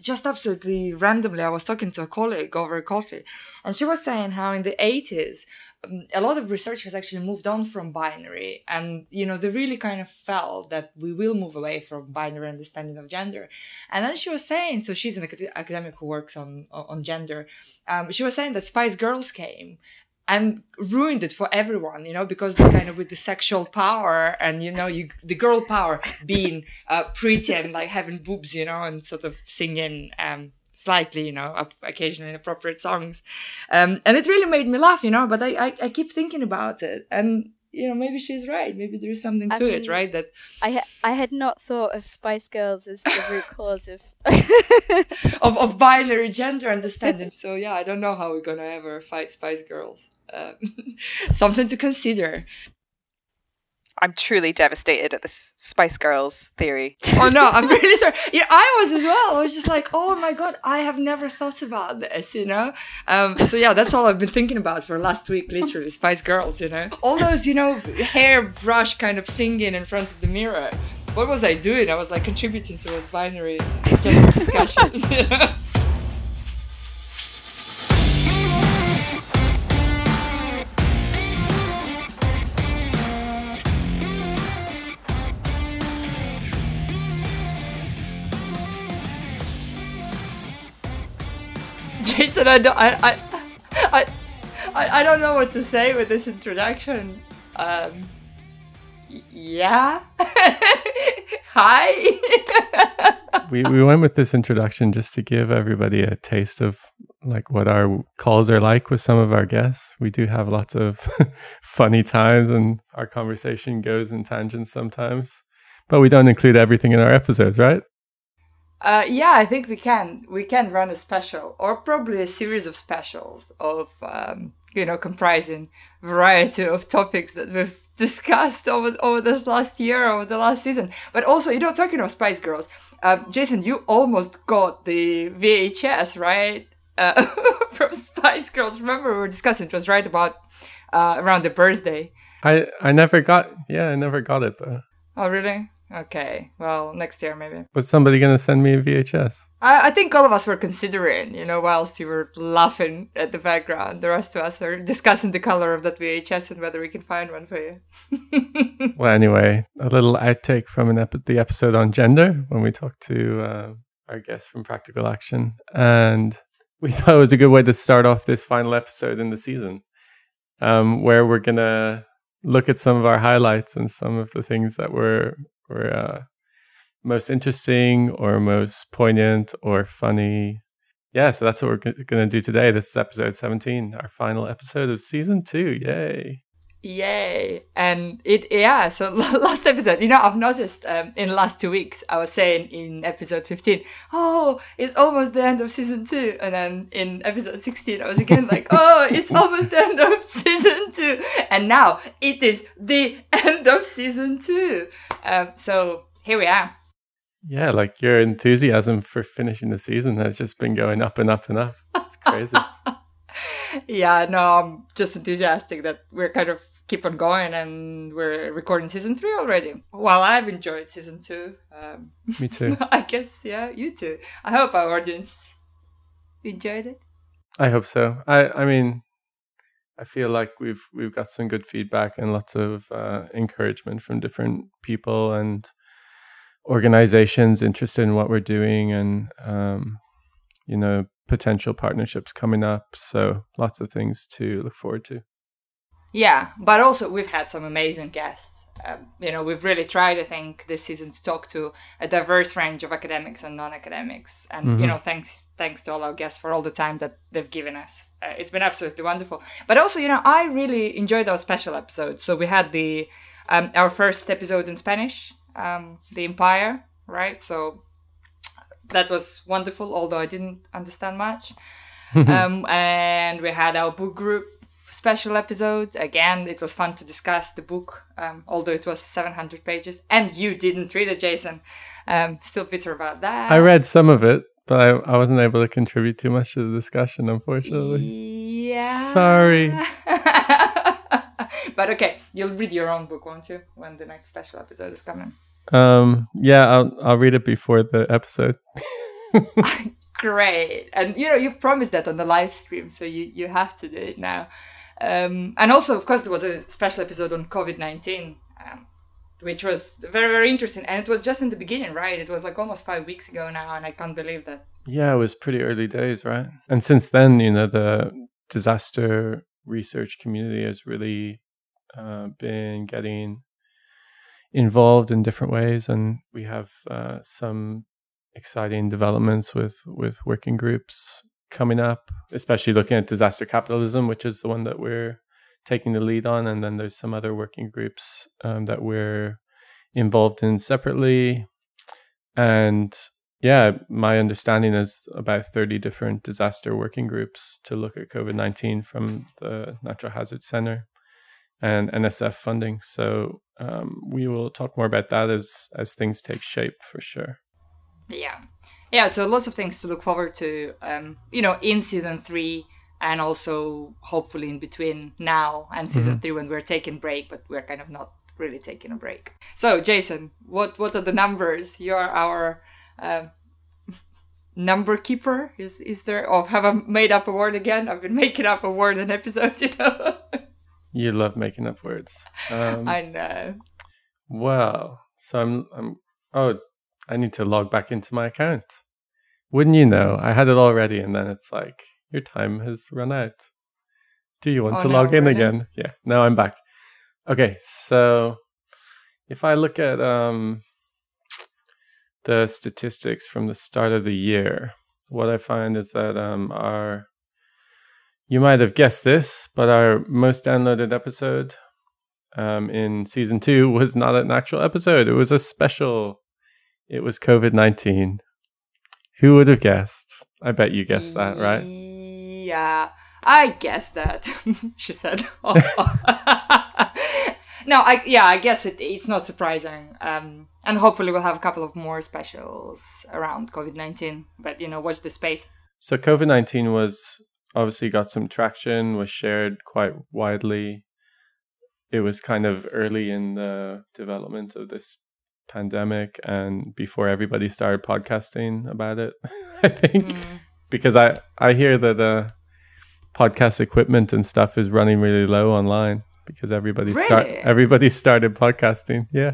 just absolutely randomly, I was talking to a colleague over coffee, and she was saying how in the 80s, um, a lot of research has actually moved on from binary and you know they really kind of felt that we will move away from binary understanding of gender. And then she was saying so she's an academic who works on on gender um, she was saying that spice girls came and ruined it for everyone you know because they kind of with the sexual power and you know you the girl power being uh, pretty and like having boobs you know and sort of singing um slightly, you know, occasionally inappropriate songs. Um, and it really made me laugh, you know, but I, I, I keep thinking about it. And, you know, maybe she's right. Maybe there's something I to mean, it, right? That I ha- I had not thought of Spice Girls as the root cause of of of binary gender understanding. so yeah, I don't know how we're gonna ever fight Spice Girls. Um, something to consider. I'm truly devastated at this Spice Girls theory. oh no, I'm really sorry. Yeah, I was as well. I was just like, oh my god, I have never thought about this, you know. Um, so yeah, that's all I've been thinking about for last week, literally. Spice Girls, you know, all those, you know, hairbrush kind of singing in front of the mirror. What was I doing? I was like contributing towards binary discussions. You know? Jason, I don't, I, I, I, I, don't know what to say with this introduction. Um, yeah. Hi. we we went with this introduction just to give everybody a taste of like what our calls are like with some of our guests. We do have lots of funny times and our conversation goes in tangents sometimes. But we don't include everything in our episodes, right? Uh, yeah, I think we can. We can run a special, or probably a series of specials of, um, you know, comprising variety of topics that we've discussed over over this last year, over the last season. But also, you know, talking of Spice Girls, uh, Jason, you almost got the VHS right uh, from Spice Girls. Remember, we were discussing it was right about uh, around the birthday. I I never got. Yeah, I never got it though. Oh, really? Okay, well, next year maybe. Was somebody going to send me a VHS? I, I think all of us were considering, you know, whilst you were laughing at the background, the rest of us were discussing the color of that VHS and whether we can find one for you. well, anyway, a little outtake from an ep- the episode on gender when we talked to uh, our guest from Practical Action. And we thought it was a good way to start off this final episode in the season, um, where we're going to look at some of our highlights and some of the things that were or uh, most interesting or most poignant or funny. Yeah, so that's what we're g- going to do today. This is episode 17, our final episode of season two. Yay. Yay. And it, yeah, so last episode, you know, I've noticed um, in the last two weeks, I was saying in episode 15, oh, it's almost the end of season two. And then in episode 16, I was again like, oh, it's almost the end of season two. And now it is the end of season two. Um, so here we are. Yeah, like your enthusiasm for finishing the season has just been going up and up and up. It's crazy. yeah, no, I'm just enthusiastic that we're kind of keep on going and we're recording season three already. Well, I've enjoyed season two. Um, Me too. I guess, yeah, you too. I hope our audience enjoyed it. I hope so. I, I mean, I feel like we've we've got some good feedback and lots of uh, encouragement from different people and organizations interested in what we're doing and um, you know potential partnerships coming up. So lots of things to look forward to. Yeah, but also we've had some amazing guests. Um, you know, we've really tried, I think, this season to talk to a diverse range of academics and non-academics, and mm-hmm. you know, thanks thanks to all our guests for all the time that they've given us. Uh, it's been absolutely wonderful. But also, you know, I really enjoyed our special episodes. So we had the um, our first episode in Spanish, um, the Empire, right? So that was wonderful, although I didn't understand much. um, and we had our book group special episode. Again, it was fun to discuss the book, um, although it was 700 pages. And you didn't read it, Jason. Um, still bitter about that. I read some of it, but I, I wasn't able to contribute too much to the discussion, unfortunately. Yeah. Sorry. but okay, you'll read your own book, won't you, when the next special episode is coming? Um, yeah, I'll I'll read it before the episode. Great. And you know, you've promised that on the live stream, so you, you have to do it now. Um, and also, of course, there was a special episode on COVID 19, um, which was very, very interesting. And it was just in the beginning, right? It was like almost five weeks ago now, and I can't believe that. Yeah, it was pretty early days, right? And since then, you know, the disaster research community has really uh, been getting involved in different ways, and we have uh, some exciting developments with with working groups coming up, especially looking at disaster capitalism, which is the one that we're taking the lead on, and then there's some other working groups um, that we're involved in separately, and yeah, my understanding is about 30 different disaster working groups to look at COVID 19 from the Natural Hazard Center and NSF funding. So um, we will talk more about that as, as things take shape for sure. Yeah. Yeah, so lots of things to look forward to, um, you know, in season three and also hopefully in between now and season mm-hmm. three when we're taking break, but we're kind of not really taking a break. So, Jason, what what are the numbers? You're our uh, number keeper. Is is there? Or have I made up a word again? I've been making up a word in episodes. You know. you love making up words. Um, I know. Well, so I'm I'm. Oh, I need to log back into my account. Wouldn't you know? I had it already, and then it's like your time has run out. Do you want oh, to log in again? Yeah. Now I'm back. Okay, so if I look at um the statistics from the start of the year, what I find is that um, our you might have guessed this, but our most downloaded episode um, in season two was not an actual episode. It was a special. It was COVID nineteen. Who would have guessed? I bet you guessed that, right? Yeah, I guessed that. she said. no, I yeah, I guess it, it's not surprising. Um, and hopefully we'll have a couple of more specials around COVID nineteen. But you know, watch the space. So COVID nineteen was obviously got some traction, was shared quite widely. It was kind of early in the development of this pandemic and before everybody started podcasting about it, I think. Mm. Because I, I hear that uh, podcast equipment and stuff is running really low online because everybody really? start everybody started podcasting. Yeah.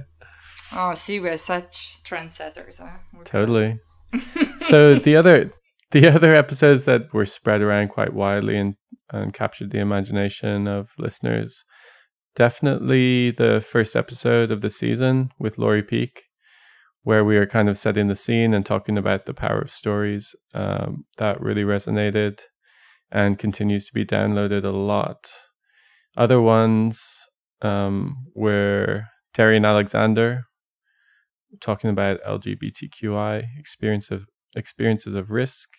Oh, see, we're such trendsetters, huh? We're totally. so the other the other episodes that were spread around quite widely and, and captured the imagination of listeners, definitely the first episode of the season with Lori Peek, where we are kind of setting the scene and talking about the power of stories. Um, that really resonated and continues to be downloaded a lot. Other ones um, were Terry and Alexander talking about LGBTQI experience of experiences of risk.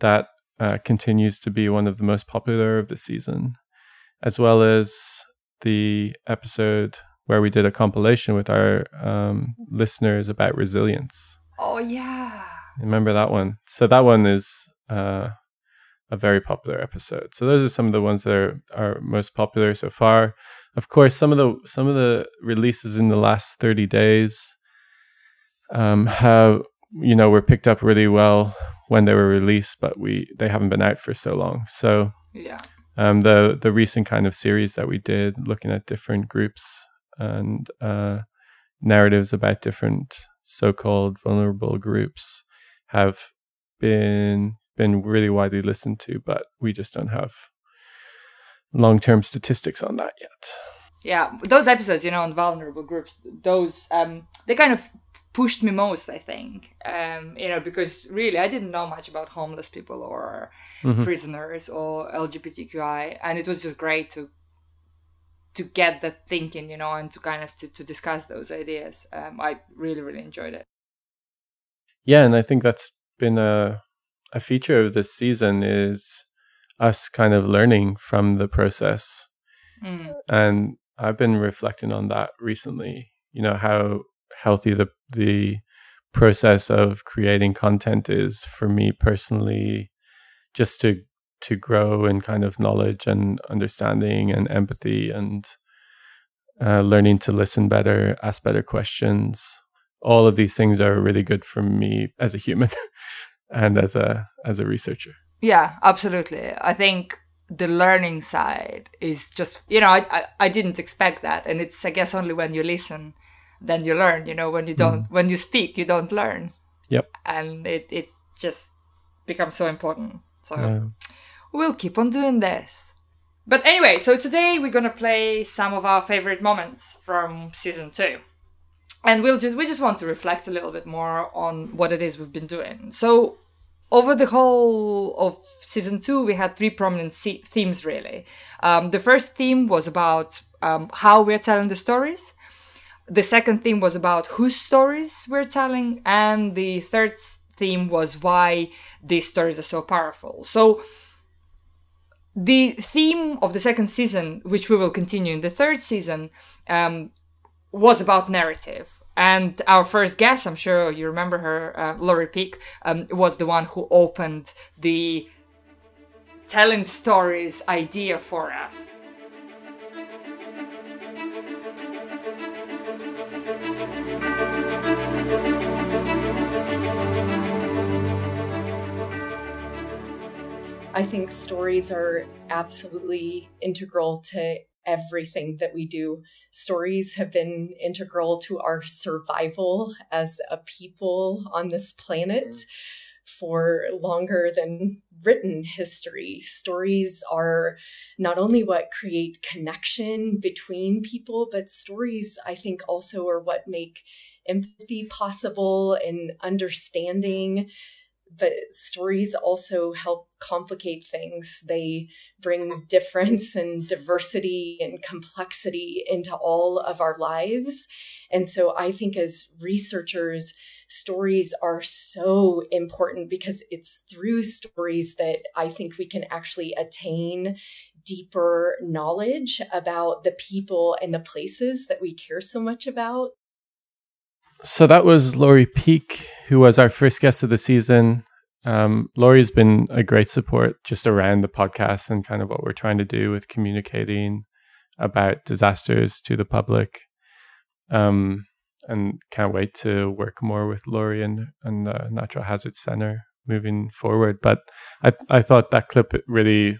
That uh, continues to be one of the most popular of the season, as well as the episode where we did a compilation with our um, listeners about resilience. Oh yeah, remember that one? So that one is uh, a very popular episode. So those are some of the ones that are, are most popular so far. Of course, some of the some of the releases in the last thirty days um, have you know were picked up really well when they were released, but we they haven't been out for so long. So yeah, um, the the recent kind of series that we did, looking at different groups and uh, narratives about different so-called vulnerable groups, have been been really widely listened to, but we just don't have long term statistics on that yet. Yeah, those episodes, you know, on vulnerable groups, those um, they kind of pushed me most, I think. Um, you know, because really I didn't know much about homeless people or mm-hmm. prisoners or LGBTQI, and it was just great to to get that thinking, you know, and to kind of to, to discuss those ideas. Um, I really really enjoyed it. Yeah, and I think that's been a a feature of this season is us kind of learning from the process. Mm. And I've been reflecting on that recently, you know, how healthy the the process of creating content is for me personally just to to grow in kind of knowledge and understanding and empathy and uh, learning to listen better, ask better questions. All of these things are really good for me as a human. and as a as a researcher. Yeah, absolutely. I think the learning side is just you know I, I, I didn't expect that, and it's I guess only when you listen then you learn. You know when you don't mm. when you speak you don't learn. Yep. And it it just becomes so important. So yeah. we'll keep on doing this. But anyway, so today we're gonna play some of our favorite moments from season two and we'll just we just want to reflect a little bit more on what it is we've been doing. So over the whole of season two, we had three prominent se- themes really. Um, the first theme was about um, how we're telling the stories. The second theme was about whose stories we're telling, and the third theme was why these stories are so powerful. So the theme of the second season, which we will continue in the third season, um, was about narrative. And our first guest, I'm sure you remember her, uh, Lori Peek, um, was the one who opened the telling stories idea for us. I think stories are absolutely integral to everything that we do. Stories have been integral to our survival as a people on this planet mm-hmm. for longer than written history. Stories are not only what create connection between people, but stories, I think, also are what make empathy possible and understanding but stories also help complicate things. They bring mm-hmm. difference and diversity and complexity into all of our lives. And so I think as researchers, stories are so important because it's through stories that I think we can actually attain deeper knowledge about the people and the places that we care so much about. So that was Lori Peek, who was our first guest of the season. Um, Lori's been a great support just around the podcast and kind of what we're trying to do with communicating about disasters to the public. Um, and can't wait to work more with Lori and, and the Natural Hazard Center moving forward. But I, I thought that clip really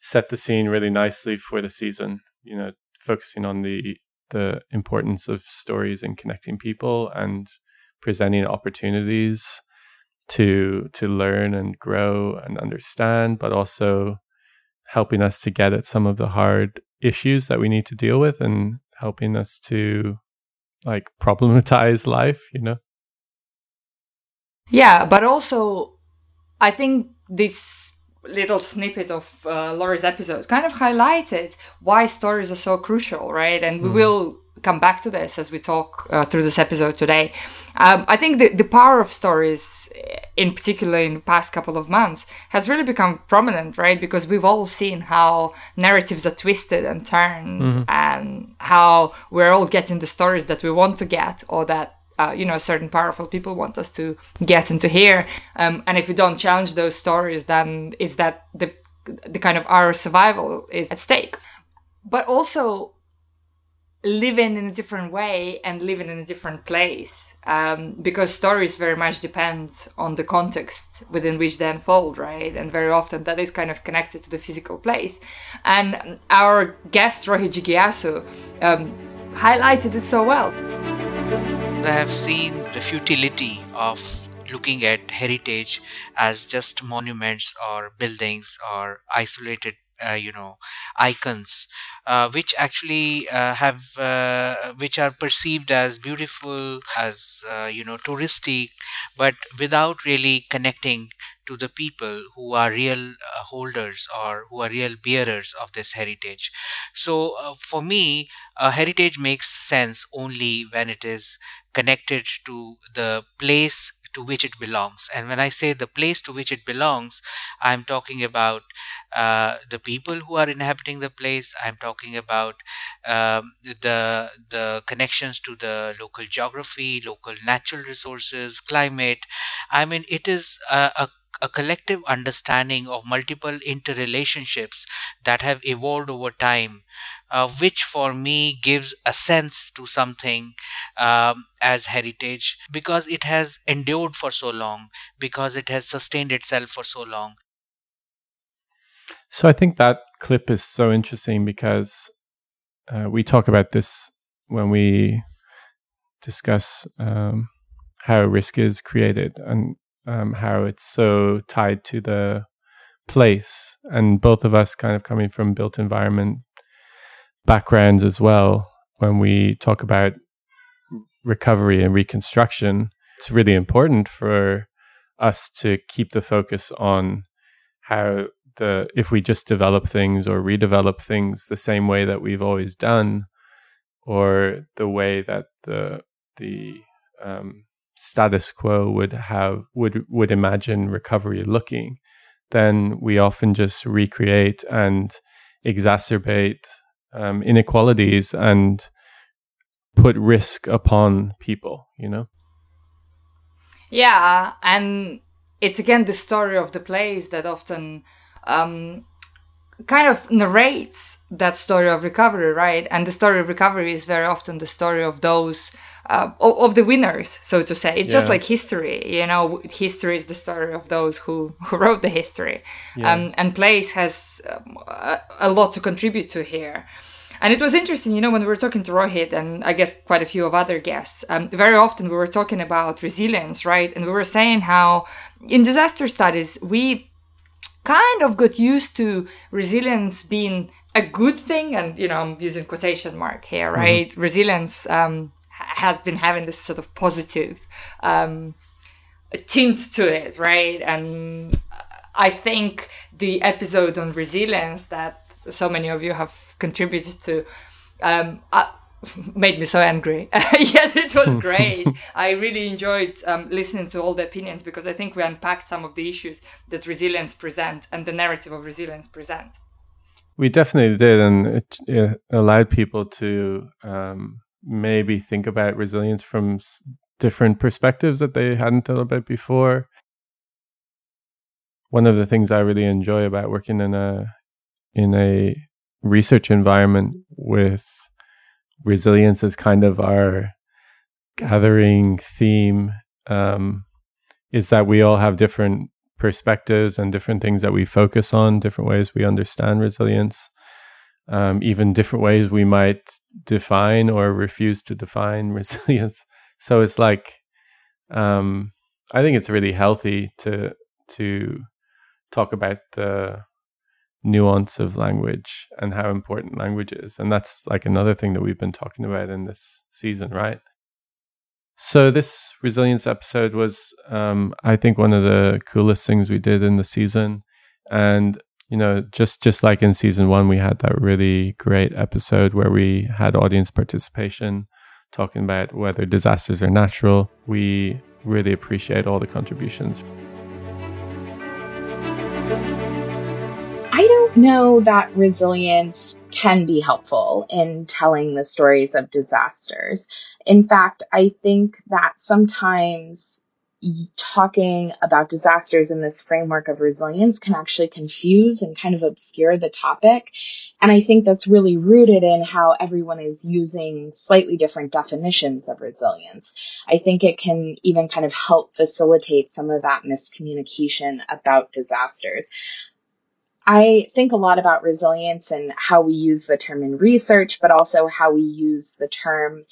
set the scene really nicely for the season, you know, focusing on the the importance of stories and connecting people and presenting opportunities to to learn and grow and understand, but also helping us to get at some of the hard issues that we need to deal with and helping us to like problematize life, you know. Yeah, but also I think this little snippet of uh, Lori's episode kind of highlighted why stories are so crucial, right? And we mm. will come back to this as we talk uh, through this episode today. Um, I think the, the power of stories, in particular in the past couple of months, has really become prominent, right? Because we've all seen how narratives are twisted and turned, mm-hmm. and how we're all getting the stories that we want to get, or that uh, you know certain powerful people want us to get and to hear. Um, and if we don't challenge those stories, then is that the the kind of our survival is at stake. But also living in a different way and living in a different place um, because stories very much depend on the context within which they unfold right and very often that is kind of connected to the physical place and our guest rohit jigyasu um, highlighted it so well. I have seen the futility of looking at heritage as just monuments or buildings or isolated uh, you know icons uh, which actually uh, have uh, which are perceived as beautiful as uh, you know touristic but without really connecting to the people who are real uh, holders or who are real bearers of this heritage. So for me heritage makes sense only when it is connected to the place to which it belongs. And when I say the place to which it belongs, I'm talking about uh, the people who are inhabiting the place. I'm talking about um, the the connections to the local geography, local natural resources, climate. I mean, it is a, a a collective understanding of multiple interrelationships that have evolved over time, uh, which for me gives a sense to something um, as heritage because it has endured for so long, because it has sustained itself for so long. So I think that clip is so interesting because uh, we talk about this when we discuss um, how risk is created and um, how it's so tied to the place. And both of us kind of coming from built environment backgrounds as well. When we talk about recovery and reconstruction, it's really important for us to keep the focus on how the if we just develop things or redevelop things the same way that we've always done or the way that the the um, status quo would have would would imagine recovery looking, then we often just recreate and exacerbate um, inequalities and put risk upon people. You know. Yeah, and it's again the story of the place that often um, kind of narrates that story of recovery, right? And the story of recovery is very often the story of those uh, of the winners, so to say. It's yeah. just like history, you know. History is the story of those who who wrote the history, yeah. um, and place has um, a, a, lot to contribute to here. And it was interesting, you know, when we were talking to Rohit and I guess quite a few of other guests. Um, very often we were talking about resilience, right? And we were saying how in disaster studies we kind of got used to resilience being a good thing and you know i'm using quotation mark here mm-hmm. right mm-hmm. resilience um, has been having this sort of positive um, tint to it right and i think the episode on resilience that so many of you have contributed to um, uh, made me so angry. Yet it was great. I really enjoyed um, listening to all the opinions because I think we unpacked some of the issues that resilience present and the narrative of resilience present. We definitely did, and it, it allowed people to um, maybe think about resilience from different perspectives that they hadn't thought about before. One of the things I really enjoy about working in a in a research environment with resilience is kind of our gathering theme um, is that we all have different perspectives and different things that we focus on, different ways we understand resilience, um, even different ways we might define or refuse to define resilience. So it's like, um, I think it's really healthy to to talk about the nuance of language and how important language is. And that's like another thing that we've been talking about in this season, right? So this resilience episode was, um, I think, one of the coolest things we did in the season. And you know, just just like in season one, we had that really great episode where we had audience participation, talking about whether disasters are natural. We really appreciate all the contributions. I don't know that resilience can be helpful in telling the stories of disasters. In fact, I think that sometimes talking about disasters in this framework of resilience can actually confuse and kind of obscure the topic. And I think that's really rooted in how everyone is using slightly different definitions of resilience. I think it can even kind of help facilitate some of that miscommunication about disasters. I think a lot about resilience and how we use the term in research, but also how we use the term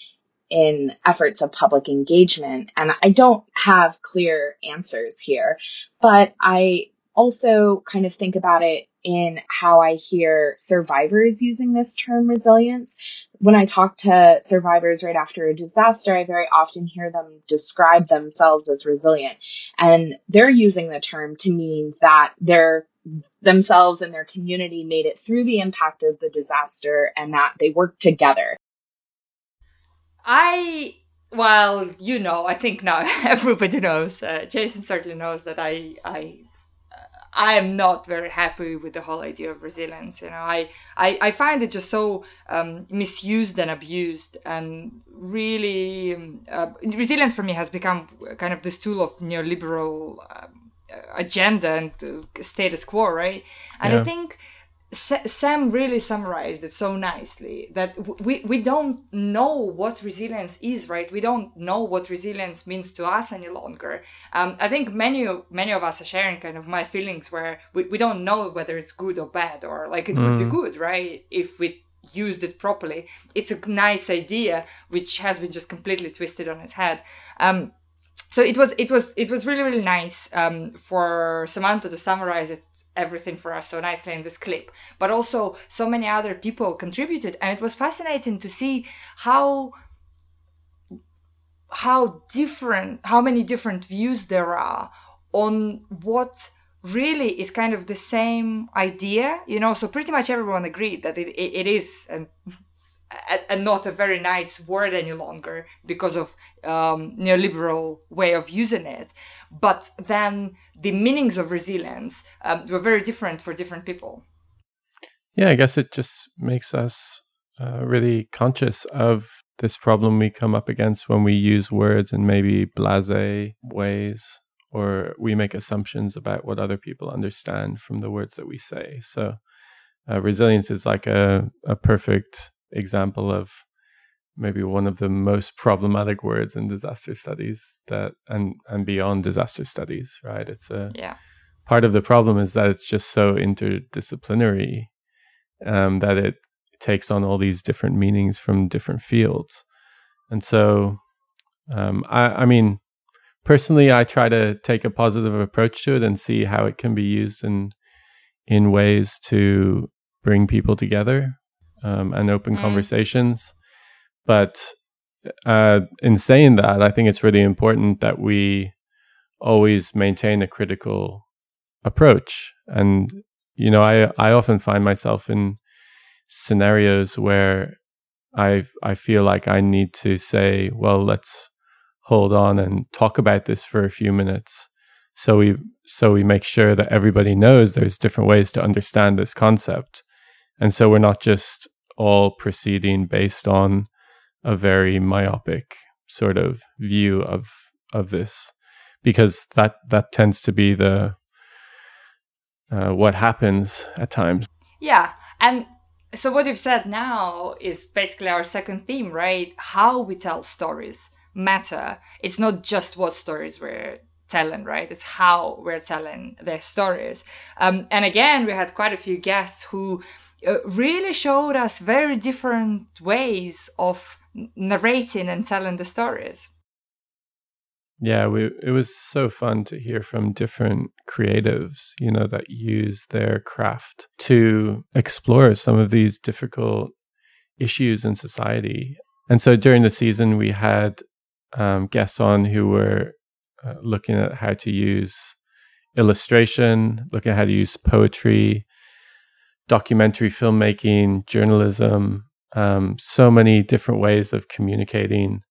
in efforts of public engagement. And I don't have clear answers here, but I also kind of think about it in how I hear survivors using this term resilience. When I talk to survivors right after a disaster, I very often hear them describe themselves as resilient. And they're using the term to mean that they're themselves and their community made it through the impact of the disaster and that they worked together. I, well, you know, I think now everybody knows. Uh, Jason certainly knows that I, I, uh, I am not very happy with the whole idea of resilience. You know, I, I, I find it just so um, misused and abused, and really, um, uh, resilience for me has become kind of this tool of neoliberal. Um, agenda and uh, status quo, right? And Yeah. I think Sam really summarized it so nicely that we, we don't know what resilience is, right? We don't know what resilience means to us any longer. Um, I think many of, many of us are sharing kind of my feelings where we, we don't know whether it's good or bad or like it would be good, right? If we used it properly. It's a nice idea which has been just completely twisted on its head. Um, so it was it was it was really really nice um, for Samantha to summarize it everything for us so nicely in this clip. But also so many other people contributed and it was fascinating to see how how different how many different views there are on what really is kind of the same idea you know? So pretty much everyone agreed that it, it, it is an and not a very nice word any longer because of um, neoliberal way of using it. But then the meanings of resilience um, were very different for different people. Yeah, I guess it just makes us uh, really conscious of this problem we come up against when we use words in maybe blase ways or we make assumptions about what other people understand from the words that we say. So, uh, resilience is like a, a perfect example of maybe one of the most problematic words in disaster studies that and and beyond disaster studies right? It's a Yeah. part of the problem is that it's just so interdisciplinary um, that it takes on all these different meanings from different fields. And so um, I, I mean personally i try to take a positive approach to it and see how it can be used in in ways to bring people together um, and open Mm. conversations. But uh, in saying that, I think it's really important that we always maintain a critical approach. And you know, I I often find myself in scenarios where I I feel like I need to say, well, let's hold on and talk about this for a few minutes. So we so we make sure that everybody knows there's different ways to understand this concept. And so we're not just all proceeding based on a very myopic sort of view of of this because that that tends to be the uh, what happens at times. Yeah. And so what you've said now is basically our second theme, right? How we tell stories matter. It's not just what stories we're telling, right? It's how we're telling their stories. Um, and again, we had quite a few guests who uh, really showed us very different ways of narrating and telling the stories. Yeah, we, it was so fun to hear from different creatives, you know, that use their craft to explore some of these difficult issues in society. And so during the season, we had um, guests on who were uh, looking at how to use illustration, looking at how to use poetry, documentary filmmaking, journalism, um, so many different ways of communicating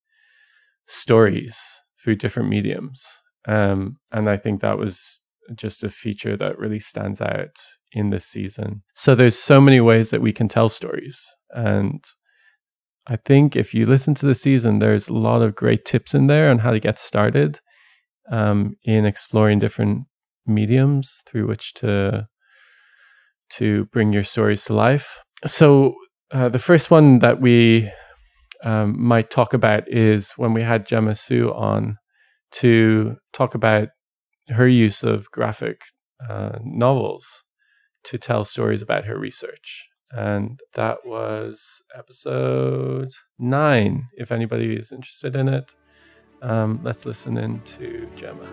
stories through different mediums. Um, and I think that was just a feature that really stands out in this season. So there's so many ways that we can tell stories. And I think if you listen to the season, there's a lot of great tips in there on how to get started um, in exploring different mediums through which to to bring your stories to life. So uh, the first one that we um, might talk about is when we had Gemma Sou on to talk about her use of graphic uh, novels to tell stories about her research. And that was episode nine. If anybody is interested in it, um, let's listen in to Gemma.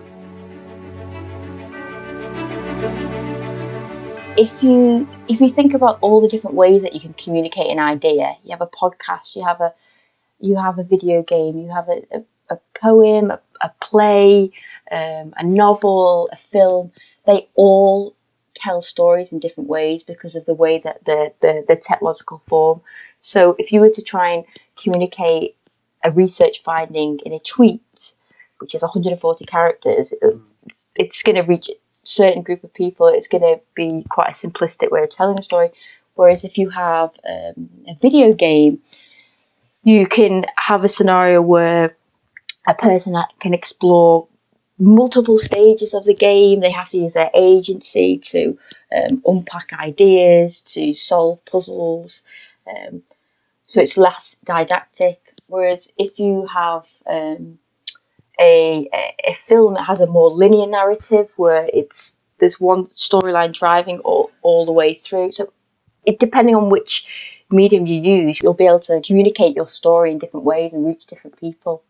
If you if you think about all the different ways that you can communicate an idea you have a podcast you have a you have a video game you have a, a, a poem a, a play um, a novel a film they all tell stories in different ways because of the way that the, the, the technological form. So if you were to try and communicate a research finding in a tweet which is 140 characters it, it's going to reach certain group of people, it's going to be quite a simplistic way of telling a story. Whereas if you have um, a video game, you can have a scenario where a person can explore multiple stages of the game. They have to use their agency to um, unpack ideas, to solve puzzles. Um, so it's less didactic. Whereas if you have um, a, a film that has a more linear narrative where it's there's one storyline driving all, all the way through. So it depending on which medium you use, you'll be able to communicate your story in different ways and reach different people.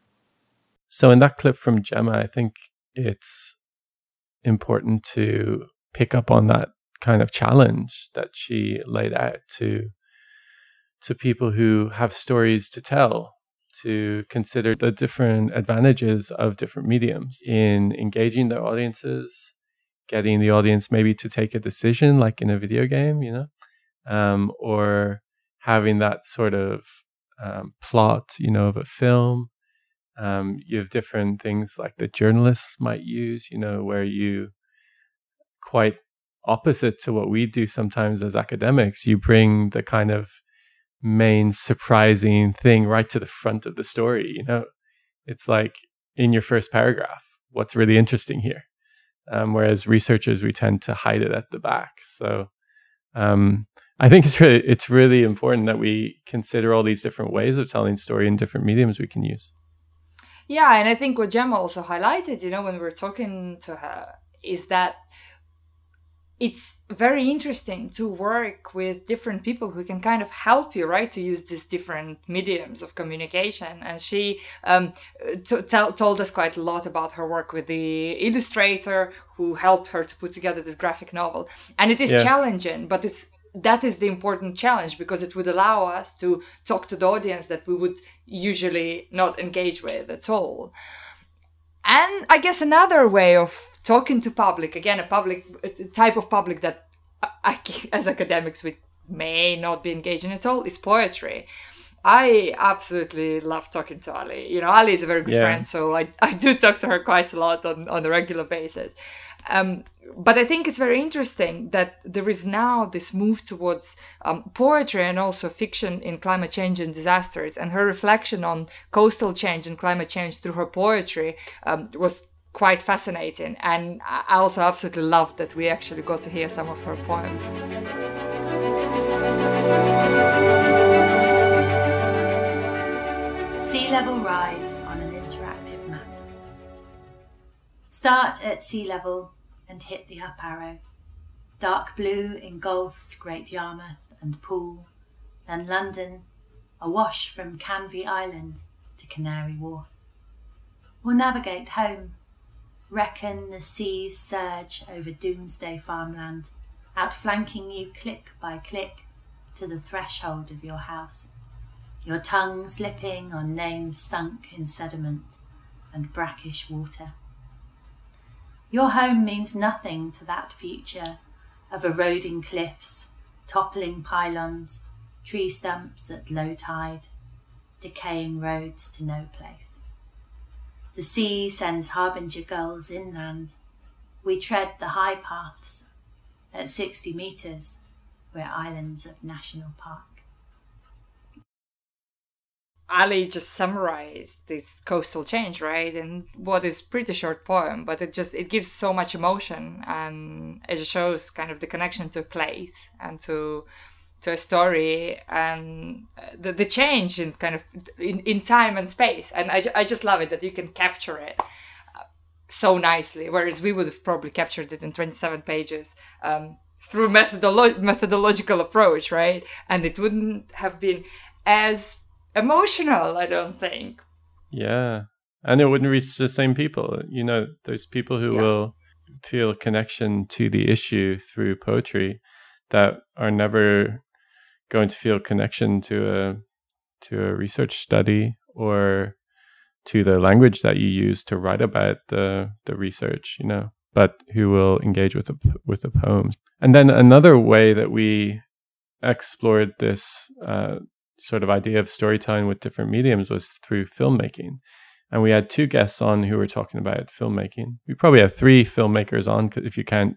So in that clip from Gemma, I think it's important to pick up on that kind of challenge that she laid out to to people who have stories to tell to consider the different advantages of different mediums in engaging their audiences getting the audience maybe to take a decision like in a video game you know um, or having that sort of um, plot you know of a film. Um, you have different things like the journalists might use, you know, where you quite opposite to what we do sometimes as academics, you bring the kind of main surprising thing right to the front of the story, you know. It's like in your first paragraph, what's really interesting here. Um, whereas researchers, we tend to hide it at the back. So um, I think it's really it's really important that we consider all these different ways of telling story in different mediums we can use. Yeah, and I think what Gemma also highlighted, you know, when we were talking to her, is that it's very interesting to work with different people who can kind of help you right to use these different mediums of communication. And she um, t- t- told us quite a lot about her work with the illustrator who helped her to put together this graphic novel. And it is yeah. challenging but it's that is the important challenge because it would allow us to talk to the audience that we would usually not engage with at all and i guess another way of talking to public again a public a type of public that uh, I, as academics we may not be engaging at all is poetry I absolutely love talking to Ali. You know, Ali is a very good yeah. friend, so I, I do talk to her quite a lot on, on a regular basis. Um, but I think it's very interesting that there is now this move towards um, poetry and also fiction in climate change and disasters. And her reflection on coastal change and climate change through her poetry um, was quite fascinating. And I also absolutely loved that we actually got to hear some of her poems. Sea level rise on an interactive map. Start at sea level and hit the up arrow. Dark blue engulfs Great Yarmouth and Poole, then London, awash from Canvey Island to Canary Wharf. Or navigate home, reckon the sea's surge over doomsday farmland, outflanking you click by click to the threshold of your house, your tongue slipping on names sunk in sediment and brackish water. Your home means nothing to that future of eroding cliffs, toppling pylons, tree stumps at low tide, decaying roads to no place. The sea sends harbinger gulls inland. We tread the high paths. At 60 metres, we're islands of national park. Ali just summarized this coastal change, right? In what is pretty short poem, but it just it gives so much emotion and it shows kind of the connection to a place and to to a story and the, the change in kind of in, in time and space. And I, I just love it that you can capture it uh, so nicely, whereas we would have probably captured it in 27 pages. Um, through methodolo- methodological approach, right? And it wouldn't have been as emotional, I don't think. Yeah. And it wouldn't reach the same people. You know, there's people who yeah. will feel connection to the issue through poetry that are never going to feel connection to a to a research study or to the language that you use to write about the the research, you know, but who will engage with the with the poems. And then another way that we explored this uh, sort of idea of storytelling with different mediums was through filmmaking. And we had two guests on who were talking about filmmaking. We probably have three filmmakers on, if you count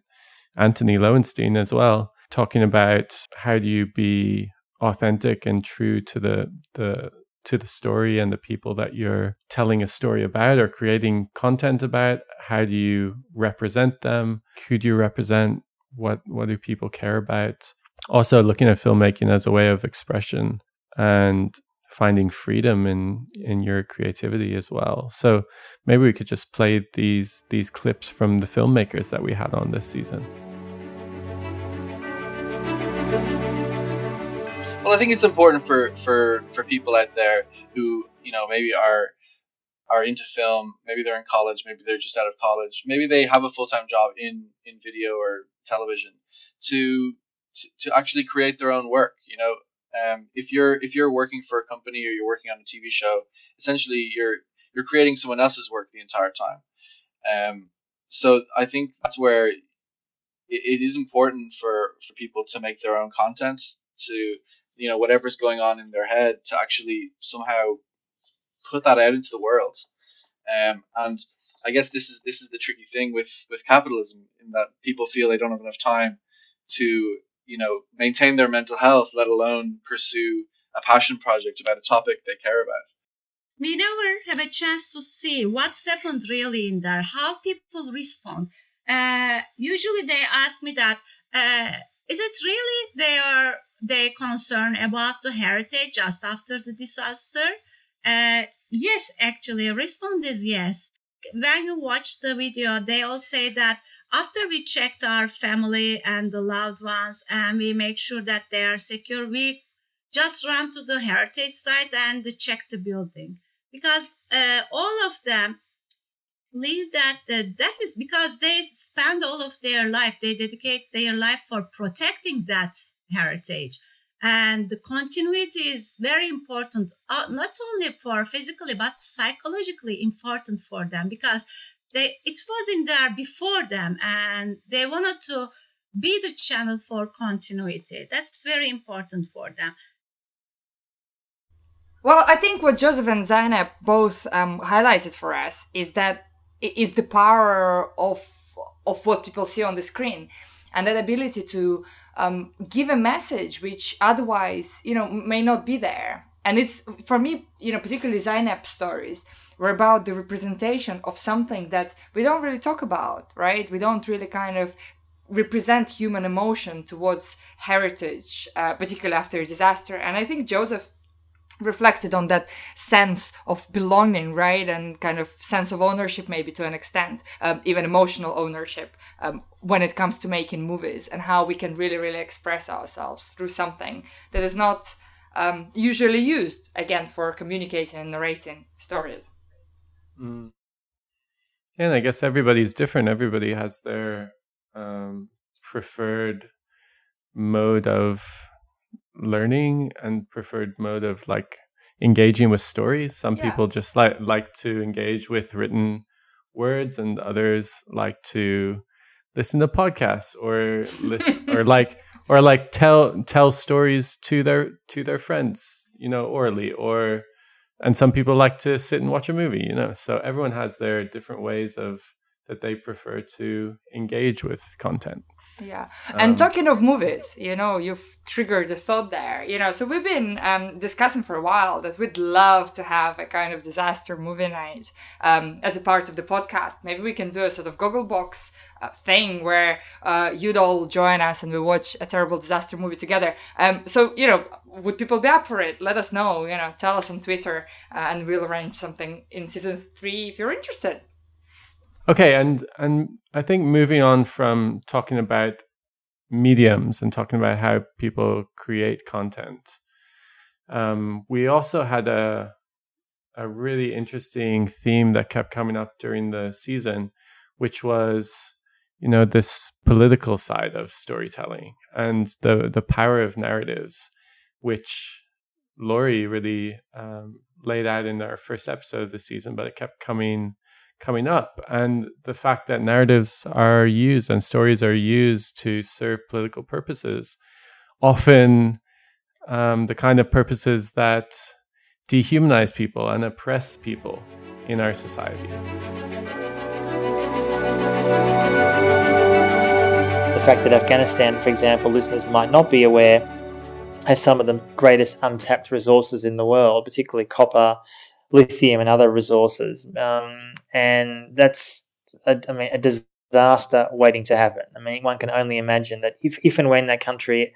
Antony Loewenstein as well, talking about how do you be authentic and true to the the to the story and the people that you're telling a story about or creating content about? How do you represent them? Who do you represent? What what do people care about? Also looking at filmmaking as a way of expression and finding freedom in in your creativity as well. So maybe we could just play these these clips from the filmmakers that we had on this season. Well, I think it's important for for for people out there who you know maybe are are into film. Maybe they're in college. Maybe they're just out of college. Maybe they have a full time job in in video or television. To, to to actually create their own work. You know, um, if you're if you're working for a company or you're working on a TV show, essentially you're you're creating someone else's work the entire time. Um, so I think that's where it, it is important for for people to make their own content to you know whatever's going on in their head to actually somehow put that out into the world um, and i guess this is this is the tricky thing with with capitalism in that people feel they don't have enough time to you know maintain their mental health let alone pursue a passion project about a topic they care about we never have a chance to see what's happened really in there how people respond uh, usually they ask me that uh, is it really they are they concern about the heritage just after the disaster? Uh, yes, actually, response is yes. When you watch the video, they all say that after we checked our family and the loved ones and we make sure that they are secure, we just run to the heritage site and check the building because uh, all of them believe that uh, that is because they spend all of their life they dedicate their life for protecting that heritage. And the continuity is very important, uh, not only for physically, but psychologically important for them because they it was in there before them and they wanted to be the channel for continuity. That's very important for them. Well, I think what Joseph and Zainab both um, highlighted for us is that is the power of of what people see on the screen and that ability to um, give a message which otherwise you know may not be there and it's for me you know particularly zainab stories were about the representation of something that we don't really talk about right? We don't really kind of represent human emotion towards heritage uh, particularly after a disaster. And i think joseph reflected on that sense of belonging, right, and kind of sense of ownership, maybe to an extent, um, even emotional ownership um, when it comes to making movies and how we can really, really express ourselves through something that is not um, usually used again for communicating and narrating stories. Mm. And I guess everybody's different. Everybody has their um, preferred mode of learning and preferred mode of like engaging with stories. Some yeah. people just like like to engage with written words, and others like to listen to podcasts or listen or like or like tell tell stories to their to their friends, you know, orally or and some people like to sit and watch a movie, you know. So everyone has their different ways of that they prefer to engage with content. Yeah. And um, talking of movies, you know, you've triggered a thought there. You know, so we've been um, discussing for a while that we'd love to have a kind of disaster movie night um, as a part of the podcast. Maybe we can do a sort of Gogglebox uh, thing where uh, you'd all join us and we watch a terrible disaster movie together. Um, so, you know, would people be up for it? Let us know. You know, tell us on Twitter uh, and we'll arrange something in season three if you're interested. Okay, and and I think moving on from talking about mediums and talking about how people create content, um, we also had a a really interesting theme that kept coming up during the season, which was you know this political side of storytelling and the the power of narratives, which Lori really um, laid out in our first episode of the season, but it kept coming coming up and the fact that narratives are used and stories are used to serve political purposes. Often um, the kind of purposes that dehumanize people and oppress people in our society. The fact that afghanistan for example listeners might not be aware has some of the greatest untapped resources in the world, particularly copper, lithium, and other resources. Um, and that's, a, I mean, a disaster waiting to happen. I mean, one can only imagine that if, if and when that country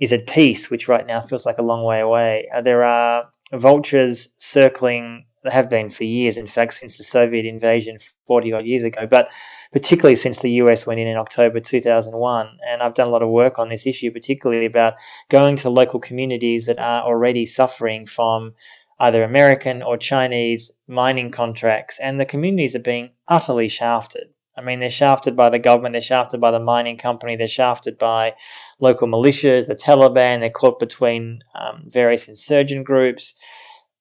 is at peace, which right now feels like a long way away, uh, there are vultures circling they have been for years, in fact, since the Soviet invasion 40 odd years ago, but particularly since the US went in in October 2001. And I've done a lot of work on this issue, particularly about going to local communities that are already suffering from either American or Chinese mining contracts, and the communities are being utterly shafted. I mean, they're shafted by the government, they're shafted by the mining company, they're shafted by local militias, the Taliban, they're caught between um, various insurgent groups.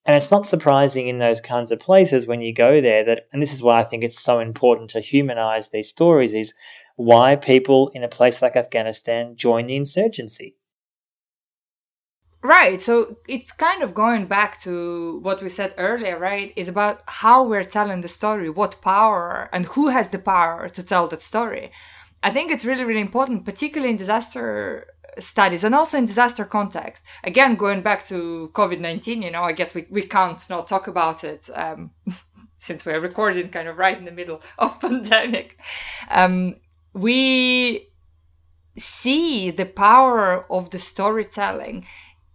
And it's not surprising in those kinds of places when you go there that, and this is why I think it's so important to humanize these stories, is why people in a place like Afghanistan join the insurgency. Right. So it's kind of going back to what we said earlier, right? Is about how we're telling the story, what power and who has the power to tell that story. I think it's really, really important, particularly in disaster studies and also in disaster context. Again, going back to COVID 19, you know, I guess we, we can't not talk about it um, since we're recording kind of right in the middle of pandemic. Um, we see the power of the storytelling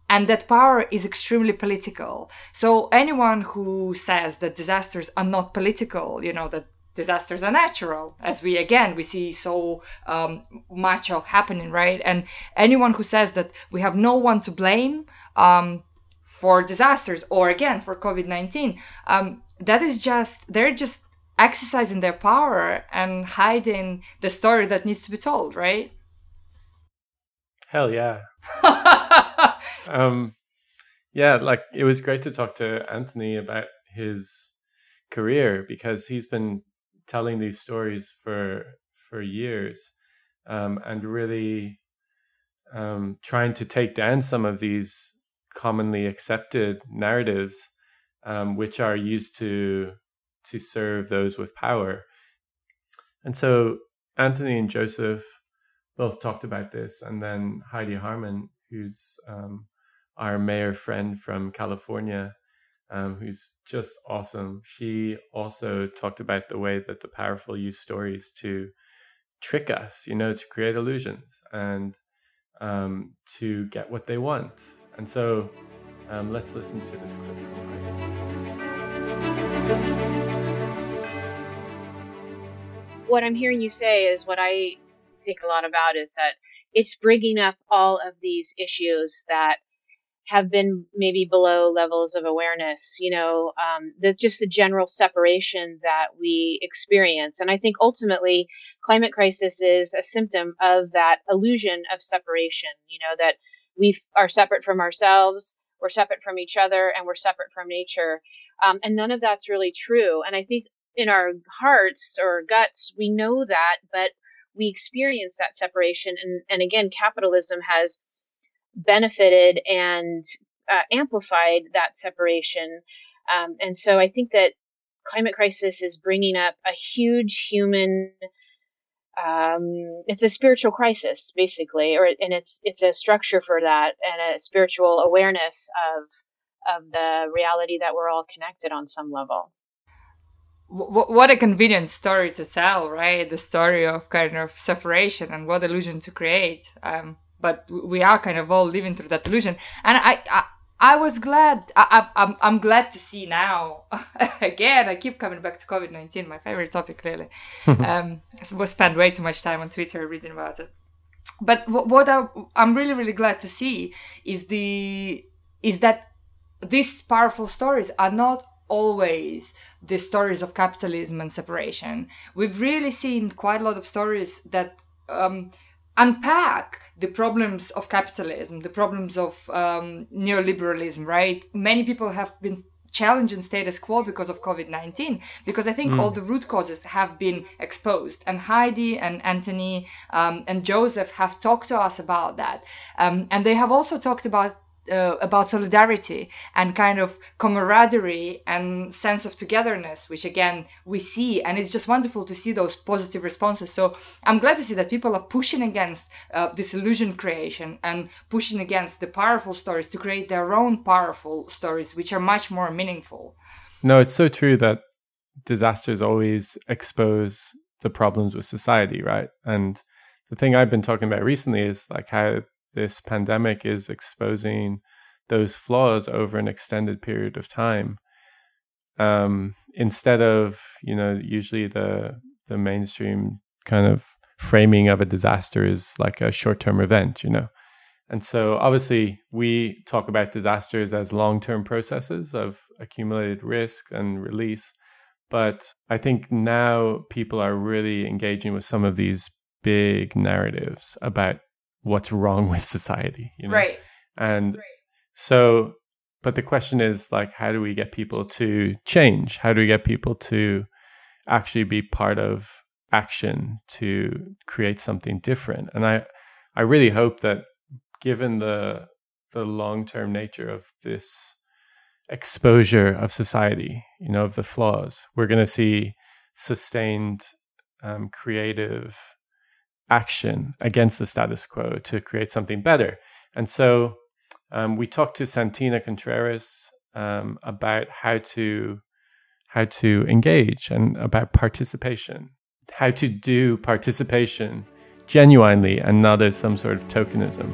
and that power is extremely political. So anyone who says that disasters are not political you know that disasters are natural as we again we see so um, much of happening right? And anyone who says that we have no one to blame um, for disasters or again for covid-19 um, that is just they're just exercising their power and hiding the story that needs to be told right? Hell yeah um yeah like it was great to talk to Antony about his career because he's been telling these stories for for years um, and really um, trying to take down some of these commonly accepted narratives um, which are used to to serve those with power. And so Antony and joseph both talked about this and then Heidi Harmon who's um, our mayor friend from california um, who's just awesome. She also talked about the way that the powerful use stories to trick us, you know, to create illusions and um, to get what they want. And so um, let's listen to this clip from What I'm hearing you say is what I think a lot about is that it's bringing up all of these issues that have been maybe below levels of awareness you know um, the just the general separation that we experience. And i think ultimately climate crisis is a symptom of that illusion of separation you know that we are separate from ourselves we're separate from each other and we're separate from nature. Um, and none of that's really true. And i think in our hearts or guts we know that but we experience that separation. And, and again capitalism has benefited and uh, amplified that separation. Um, and so I think that climate crisis is bringing up a huge human um, it's a spiritual crisis basically or and it's it's a structure for that and a spiritual awareness of of the reality that we're all connected on some level what a convenient story to tell right the story of kind of separation and what illusion to create um, but we are kind of all living through that illusion. And i i, I was glad I, I, I'm, I'm glad to see now again i keep coming back to covid-19 my favorite topic really. Um I spent way too much time on twitter reading about it. But what, what I, i'm really really glad to see is the is that these powerful stories are not always the stories of capitalism and separation. We've really seen quite a lot of stories that um, unpack the problems of capitalism, the problems of um, neoliberalism, right? Many people have been challenging status quo because of COVID 19, because I think mm. all the root causes have been exposed. And Heidi and Antony um, and Joseph have talked to us about that. Um, and they have also talked about uh, about solidarity and kind of camaraderie and sense of togetherness which again we see and it's just wonderful to see those positive responses. So i'm glad to see that people are pushing against uh, this illusion creation and pushing against the powerful stories to create their own powerful stories which are much more meaningful. No it's so true that disasters always expose the problems with society right? And the thing i've been talking about recently is like how this pandemic is exposing those flaws over an extended period of time. Um, instead of you know usually the the mainstream kind of framing of a disaster is like a short-term event you know? And so obviously we talk about disasters as long-term processes of accumulated risk and release but i think now people are really engaging with some of these big narratives about what's wrong with society you know? right and right. so but the question is like how do we get people to change how do we get people to actually be part of action to create something different and i i really hope that given the the long-term nature of this exposure of society you know of the flaws we're going to see sustained um, creative action against the status quo to create something better. And so um, we talked to Santina Contreras um, about how to how to engage and about participation, how to do participation genuinely and not as some sort of tokenism.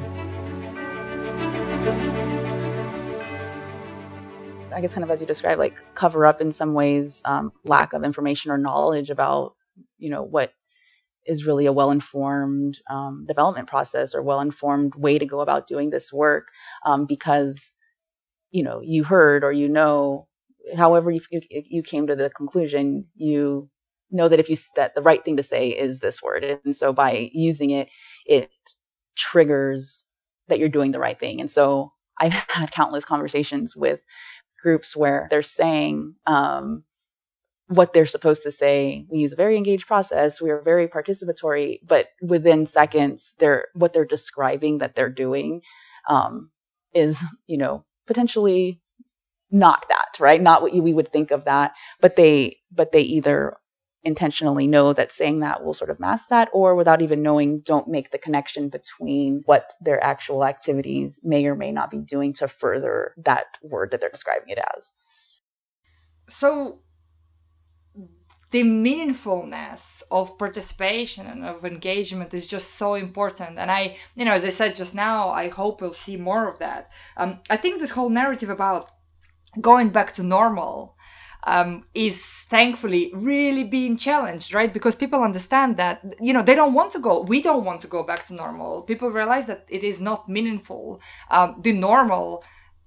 I guess, kind of as you described, like cover up in some ways um, lack of information or knowledge about, you know, what is really a well informed um, development process or well informed way to go about doing this work um, because you know you heard or you know however you, you, you came to the conclusion you know that if you that the right thing to say is this word. And so by using it it triggers that you're doing the right thing. And so i've had countless conversations with groups where they're saying um, what they're supposed to say. We use a very engaged process. We are very participatory, but within seconds, they're what they're describing that they're doing um, is, you know, potentially not that, right? Not what you, we would think of that, but they, but they either intentionally know that saying that will sort of mask that or without even knowing don't make the connection between what their actual activities may or may not be doing to further that word that they're describing it as so the meaningfulness of participation and of engagement is just so important and i you know as i said just now i hope we'll see more of that um, i think this whole narrative about going back to normal um, is thankfully really being challenged, right? Because people understand that, you know, they don't want to go, we don't want to go back to normal. People realize that it is not meaningful. Um, the normal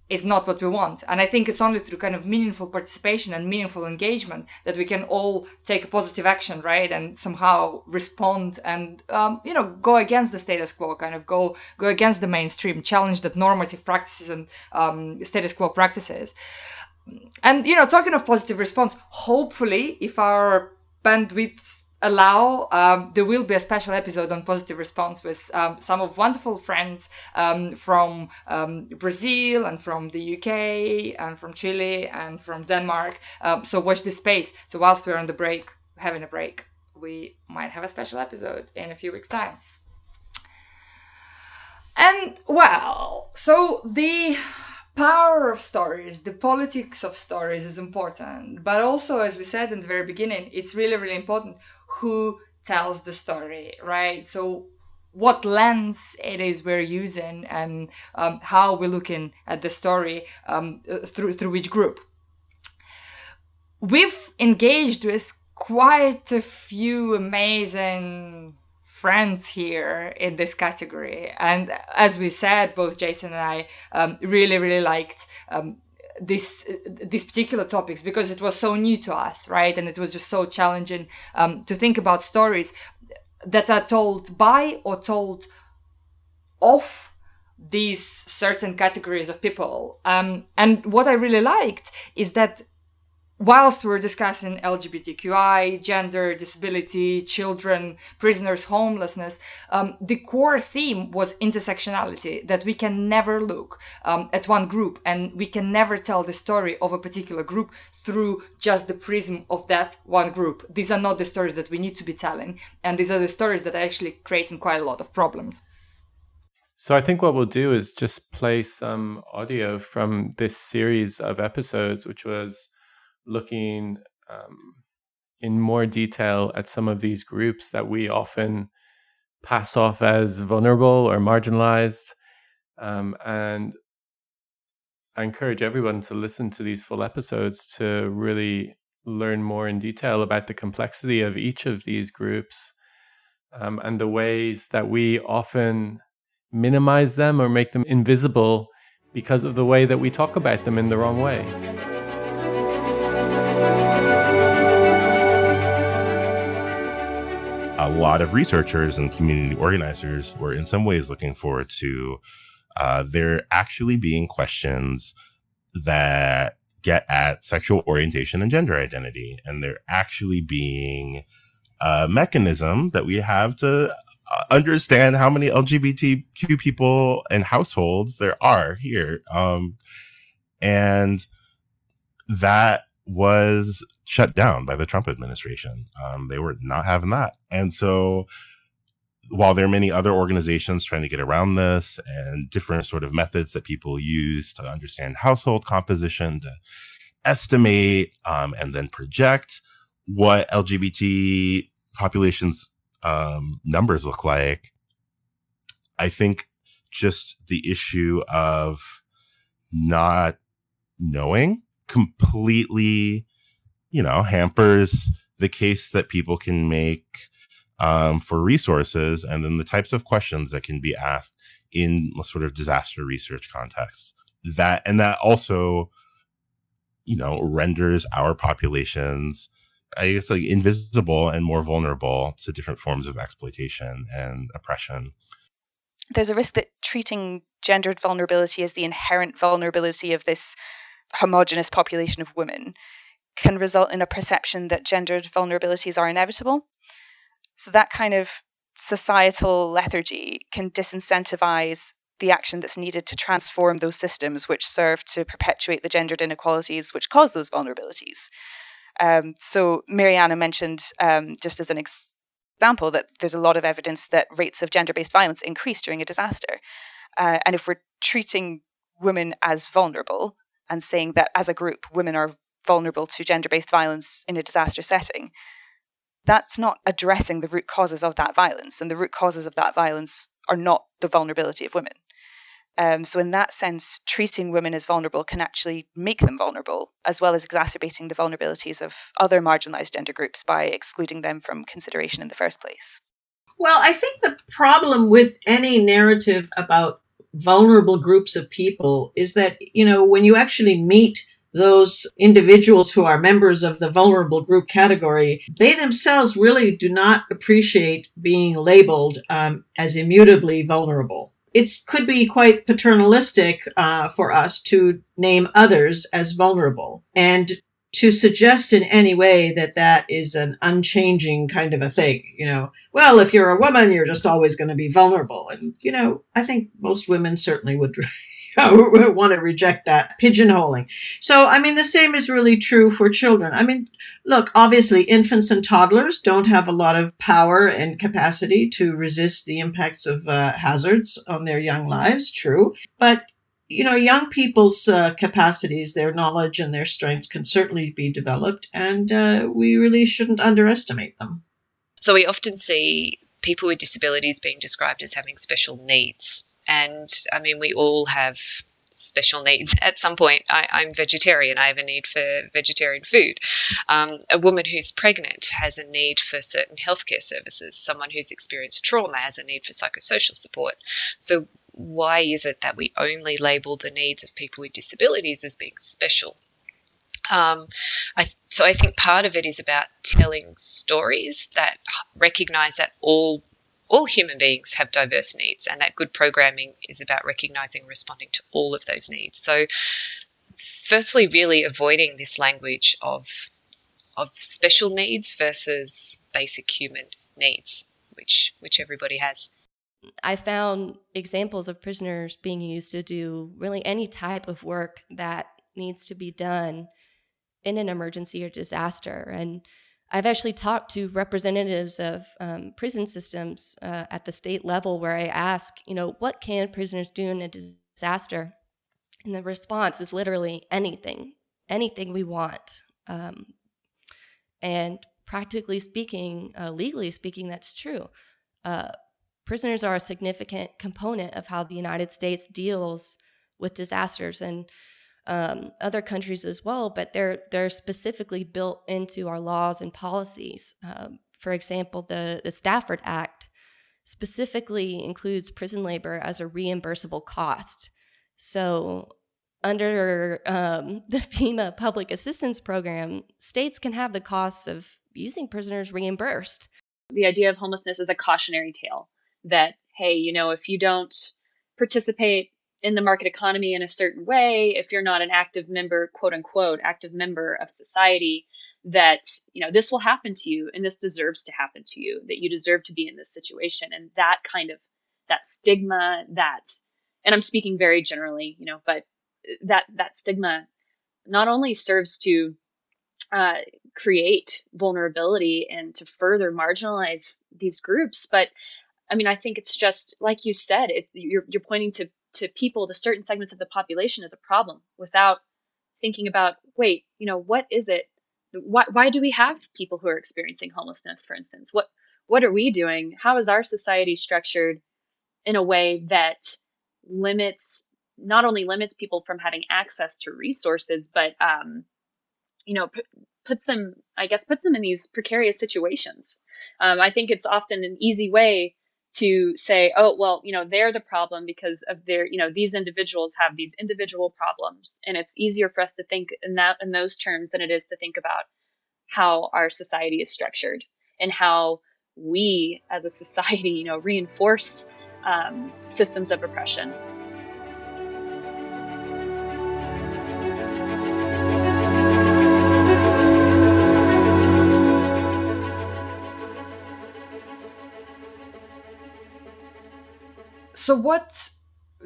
is not what we want. And I think it's only through kind of meaningful participation and meaningful engagement that we can all take a positive action, right? And somehow respond and, um, you know, go against the status quo, kind of go go against the mainstream, challenge that normative practices and um, status quo practices. And, you know, talking of positive response, hopefully, if our bandwidth allow, um, there will be a special episode on positive response with um, some of wonderful friends um, from um, Brazil and from the UK and from Chile and from Denmark. Um, so watch this space. So whilst we're on the break, having a break, we might have a special episode in a few weeks' time. And well, so the power of stories, the politics of stories is important. But also, as we said in the very beginning, it's really, really important who tells the story, right? So, what lens it is we're using and um, how we're looking at the story um, through through which group. We've engaged with quite a few amazing friends here in this category. And as we said, both Jason and I um, really, really liked um, this these particular topics because it was so new to us, right? And it was just so challenging um, to think about stories that are told by or told of these certain categories of people. Um, and what I really liked is that whilst we're discussing LGBTQI, gender, disability, children, prisoners, homelessness, um, the core theme was intersectionality, that we can never look um, at one group and we can never tell the story of a particular group through just the prism of that one group. These are not the stories that we need to be telling, and these are the stories that are actually creating quite a lot of problems. So I think what we'll do is just play some audio from this series of episodes, which was looking um, in more detail at some of these groups that we often pass off as vulnerable or marginalized. Um, and I encourage everyone to listen to these full episodes to really learn more in detail about the complexity of each of these groups um, and the ways that we often minimize them or make them invisible because of the way that we talk about them in the wrong way. A lot of researchers and community organizers were in some ways looking forward to uh, there actually being questions that get at sexual orientation and gender identity, and there actually being a mechanism that we have to uh, understand how many LGBTQ people and households there are here. Um, and that was shut down by the Trump administration. Um, they were not having that. And so while there are many other organizations trying to get around this and different sort of methods that people use to understand household composition, to estimate um, and then project what LGBT populations um, numbers look like, I think just the issue of not knowing completely, you know, hampers the case that people can make um, for resources and then the types of questions that can be asked in sort of disaster research contexts. That and that also, you know, renders our populations, I guess, like invisible and more vulnerable to different forms of exploitation and oppression. There's a risk that treating gendered vulnerability as the inherent vulnerability of this homogenous population of women can result in a perception that gendered vulnerabilities are inevitable. So that kind of societal lethargy can disincentivize the action that's needed to transform those systems which serve to perpetuate the gendered inequalities which cause those vulnerabilities. Um, so Mariana mentioned, um, just as an ex- example, that there's a lot of evidence that rates of gender-based violence increase during a disaster. Uh, and if we're treating women as vulnerable, and saying that as a group, women are vulnerable to gender based violence in a disaster setting, that's not addressing the root causes of that violence. And the root causes of that violence are not the vulnerability of women. Um, so, in that sense, treating women as vulnerable can actually make them vulnerable, as well as exacerbating the vulnerabilities of other marginalized gender groups by excluding them from consideration in the first place. Well, I think the problem with any narrative about vulnerable groups of people is that, you know, when you actually meet those individuals who are members of the vulnerable group category, they themselves really do not appreciate being labeled um, as immutably vulnerable. It could be quite paternalistic uh, for us to name others as vulnerable. And to suggest in any way that that is an unchanging kind of a thing, you know, well, if you're a woman, you're just always going to be vulnerable. And, you know, I think most women certainly would want to reject that pigeonholing. So, I mean, the same is really true for children. I mean, look, obviously, infants and toddlers don't have a lot of power and capacity to resist the impacts of uh, hazards on their young lives, true. But you know, young people's uh, capacities, their knowledge, and their strengths can certainly be developed, and uh, we really shouldn't underestimate them. So, we often see people with disabilities being described as having special needs. And I mean, we all have special needs at some point. I, am vegetarian, I have a need for vegetarian food. Um, a woman who's pregnant has a need for certain healthcare services. Someone who's experienced trauma has a need for psychosocial support. So, why is it that we only label the needs of people with disabilities as being special? Um, I, so I think part of it is about telling stories that recognize that all all human beings have diverse needs, and that good programming is about recognizing and responding to all of those needs. So firstly, really avoiding this language of of special needs versus basic human needs, which which everybody has. I found examples of prisoners being used to do really any type of work that needs to be done in an emergency or disaster. And I've actually talked to representatives of um, prison systems uh, at the state level where I ask, you know, what can prisoners do in a disaster? And the response is literally anything, anything we want. Um, and practically speaking, uh, legally speaking, that's true. Uh, prisoners are a significant component of how the United States deals with disasters and um, other countries as well, but they're they're specifically built into our laws and policies. Um, for example, the the Stafford Act specifically includes prison labor as a reimbursable cost. So under um, the FEMA Public Assistance Program, states can have the costs of using prisoners reimbursed. The idea of homelessness is a cautionary tale that, hey, you know, if you don't participate in the market economy in a certain way, if you're not an active member, quote unquote, active member of society, that, you know, this will happen to you and this deserves to happen to you, that you deserve to be in this situation. And that kind of, that stigma, that, and I'm speaking very generally, you know, but that, that stigma not only serves to uh, create vulnerability and to further marginalize these groups, but I mean, I think it's just like you said, it, you're you're pointing to to people, to certain segments of the population as a problem without thinking about, wait, you know, what is it? Why why do we have people who are experiencing homelessness, for instance? What what are we doing? How is our society structured in a way that limits not only limits people from having access to resources, but um, you know, p- puts them, I guess, puts them in these precarious situations. Um, I think it's often an easy way to say, oh, well, you know, they're the problem because of their, you know, these individuals have these individual problems. And it's easier for us to think in that in those terms than it is to think about how our society is structured and how we as a society, you know, reinforce um, systems of oppression. So what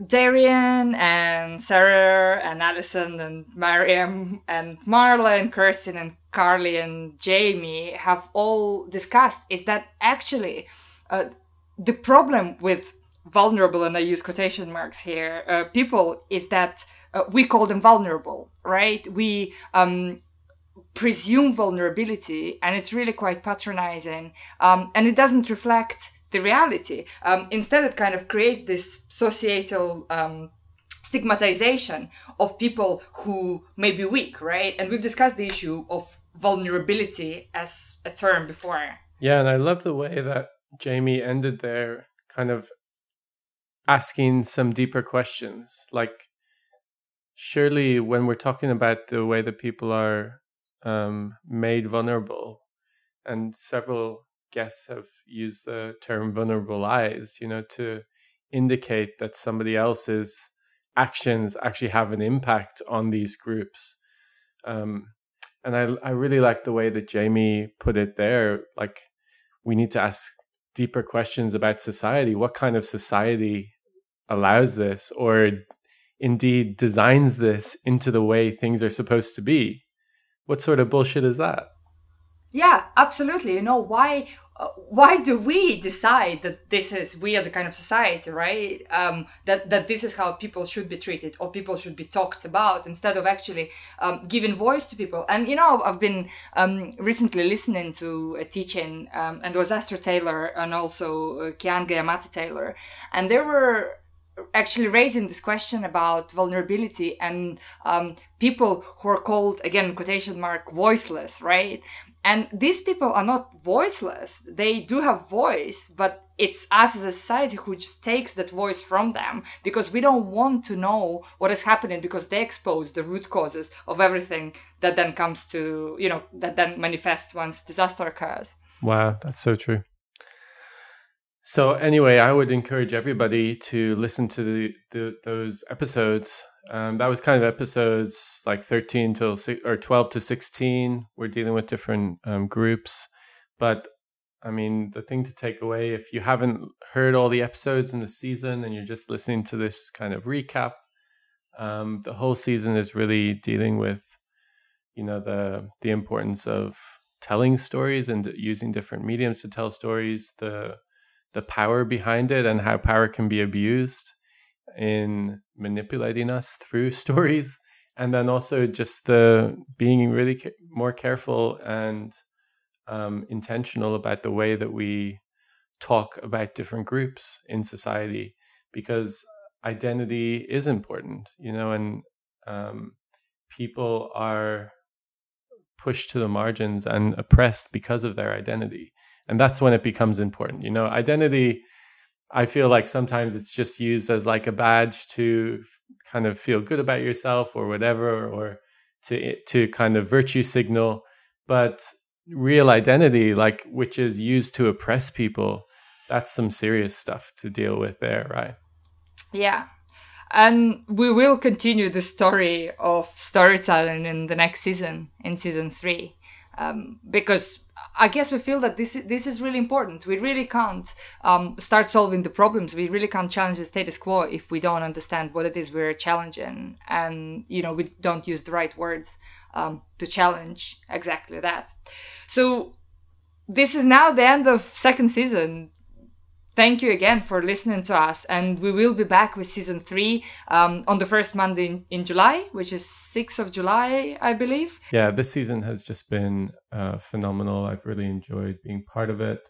Darian and Sarah and Allison and Mariam and Marla and Kirsten and Carly and Jamie have all discussed is that actually uh, the problem with vulnerable, and I use quotation marks here, uh, people is that uh, we call them vulnerable, right? We um, presume vulnerability, and it's really quite patronizing, um, and it doesn't reflect the reality. Um, instead, it kind of creates this societal um, stigmatization of people who may be weak, right? And we've discussed the issue of vulnerability as a term before. Yeah, and I love the way that Jamie ended there, kind of asking some deeper questions. Like, surely when we're talking about the way that people are um, made vulnerable, and several guests have used the term vulnerabilized, you know, to indicate that somebody else's actions actually have an impact on these groups. Um, and I, I really like the way that Jamie put it there. Like, we need to ask deeper questions about society. What kind of society allows this or indeed designs this into the way things are supposed to be? What sort of bullshit is that? Yeah, absolutely. You know, why uh, why do we decide that this is we as a kind of society, right? Um, that that this is how people should be treated or people should be talked about instead of actually um, giving voice to people. And you know, I've been um, recently listening to a teaching, um, and it was Astra Taylor and also uh, Keeanga-Yamahtta Taylor, and there were actually raising this question about vulnerability and um, people who are called again quotation mark voiceless right and these people are not voiceless they do have voice but it's us as a society who just takes that voice from them because we don't want to know what is happening because they expose the root causes of everything that then comes to you know that then manifests once disaster occurs wow that's so true So anyway, I would encourage everybody to listen to the, the those episodes. Um, that was kind of episodes like thirteen to six, or twelve to sixteen. We're dealing with different um, groups, but I mean, the thing to take away if you haven't heard all the episodes in the season and you're just listening to this kind of recap, um, the whole season is really dealing with, you know, the the importance of telling stories and using different mediums to tell stories, the the power behind it, and how power can be abused in manipulating us through stories, and then also just the being really ca- more careful and um, intentional about the way that we talk about different groups in society because identity is important, you know, and um, people are pushed to the margins and oppressed because of their identity. And that's when it becomes important. You know, identity, I feel like sometimes it's just used as like a badge to kind of feel good about yourself or whatever, or to to kind of virtue signal. But real identity, like which is used to oppress people, that's some serious stuff to deal with there, right? Yeah. And we will continue the story of storytelling in the next season, in season three, um, because I guess we feel that this this is really important. We really can't um, start solving the problems. We really can't challenge the status quo if we don't understand what it is we're challenging, and you know we don't use the right words um, to challenge exactly that. So this is now the end of second season. Thank you again for listening to us, and we will be back with season three um, on the first Monday in, in, July, which is 6th of July, I believe. Yeah, this season has just been uh, phenomenal. I've really enjoyed being part of it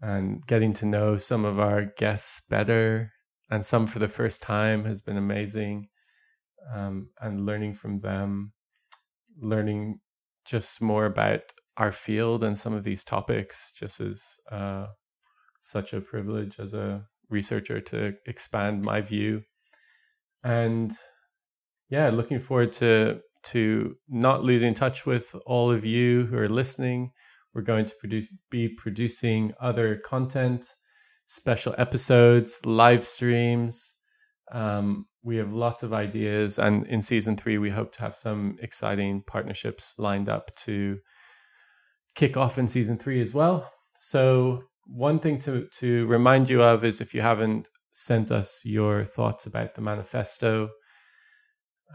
and getting to know some of our guests better, and some for the first time has been amazing. Um, and learning from them learning just more about our field and some of these topics just as uh, such a privilege as a researcher to expand my view. And yeah looking forward to to not losing touch with all of you who are listening. We're going to produce be producing other content special episodes live streams. Um, we have lots of ideas, and in season three, we hope to have some exciting partnerships lined up to kick off in season three as well. So, one thing to to remind you of is if you haven't sent us your thoughts about the manifesto,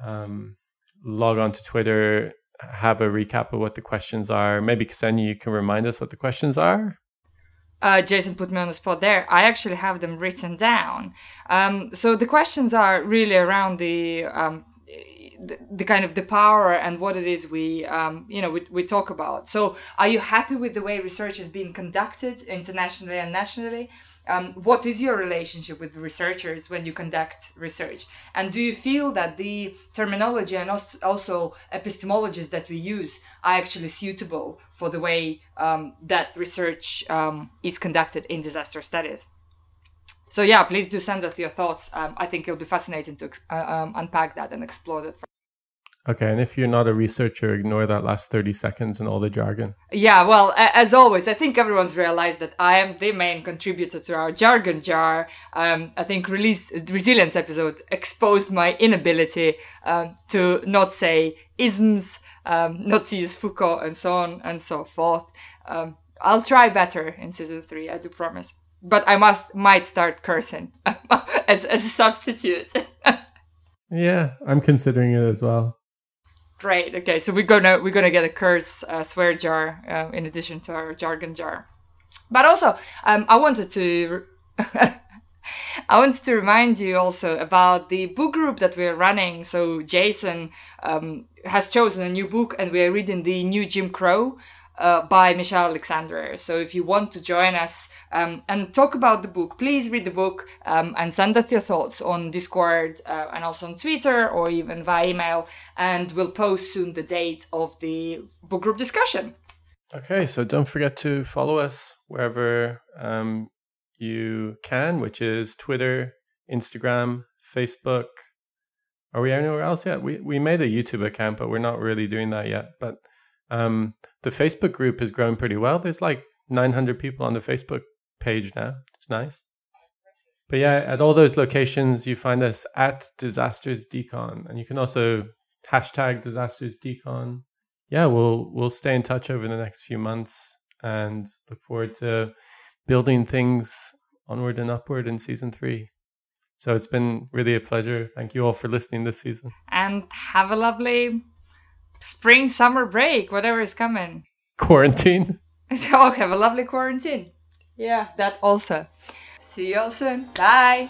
um, log on to Twitter, have a recap of what the questions are. Maybe Ksenia, you can remind us what the questions are uh, Jason put me on the spot there. I actually have them written down. Um, so the questions are really around the, um, the, kind of the power and what it is we um, you know we, we talk about. So are you happy with the way research is being conducted internationally and nationally? um, what is your relationship with researchers when you conduct research and do you feel that the terminology and also epistemologies that we use are actually suitable for the way um, that research um, is conducted in disaster studies so yeah please do send us your thoughts um, i think it'll be fascinating to uh, um, unpack that and explore that Okay, and if you're not a researcher, ignore that last 30 seconds and all the jargon. Yeah, well, as always, I think everyone's realized that I am the main contributor to our jargon jar. Um, I think release resilience episode exposed my inability um, to not say isms, um, not to use Foucault, and so on and so forth. Um, I'll try better in season three, I do promise. But I must might start cursing as as a substitute. yeah, I'm considering it as well. Great. Okay, so we're gonna we're gonna get a curse uh, swear jar uh, in addition to our jargon jar. But also, um, I wanted to. I wanted to remind you also about the book group that we're running. So Jason um, has chosen a new book, and we are reading the new Jim Crow uh, by Michelle Alexander. So if you want to join us um, and talk about the book, please read the book um, and send us your thoughts on Discord uh, and also on Twitter or even via email. And we'll post soon the date of the book group discussion. Okay, so don't forget to follow us wherever um, you can, which is Twitter, Instagram, Facebook. Are we anywhere else yet? We we made a YouTube account, but we're not really doing that yet. But um, the Facebook group has grown pretty well. There's like 900 people on the Facebook page now. It's nice. But yeah, at all those locations, you find us at Disasters Decon, and you can also hashtag Disasters Decon. Yeah, we'll we'll stay in touch over the next few months, and look forward to building things onward and upward in season three. So it's been really a pleasure. Thank you all for listening this season. And have a lovely spring, summer break, whatever is coming. Quarantine. oh, have a lovely quarantine. Yeah, that also. See you all soon. Bye.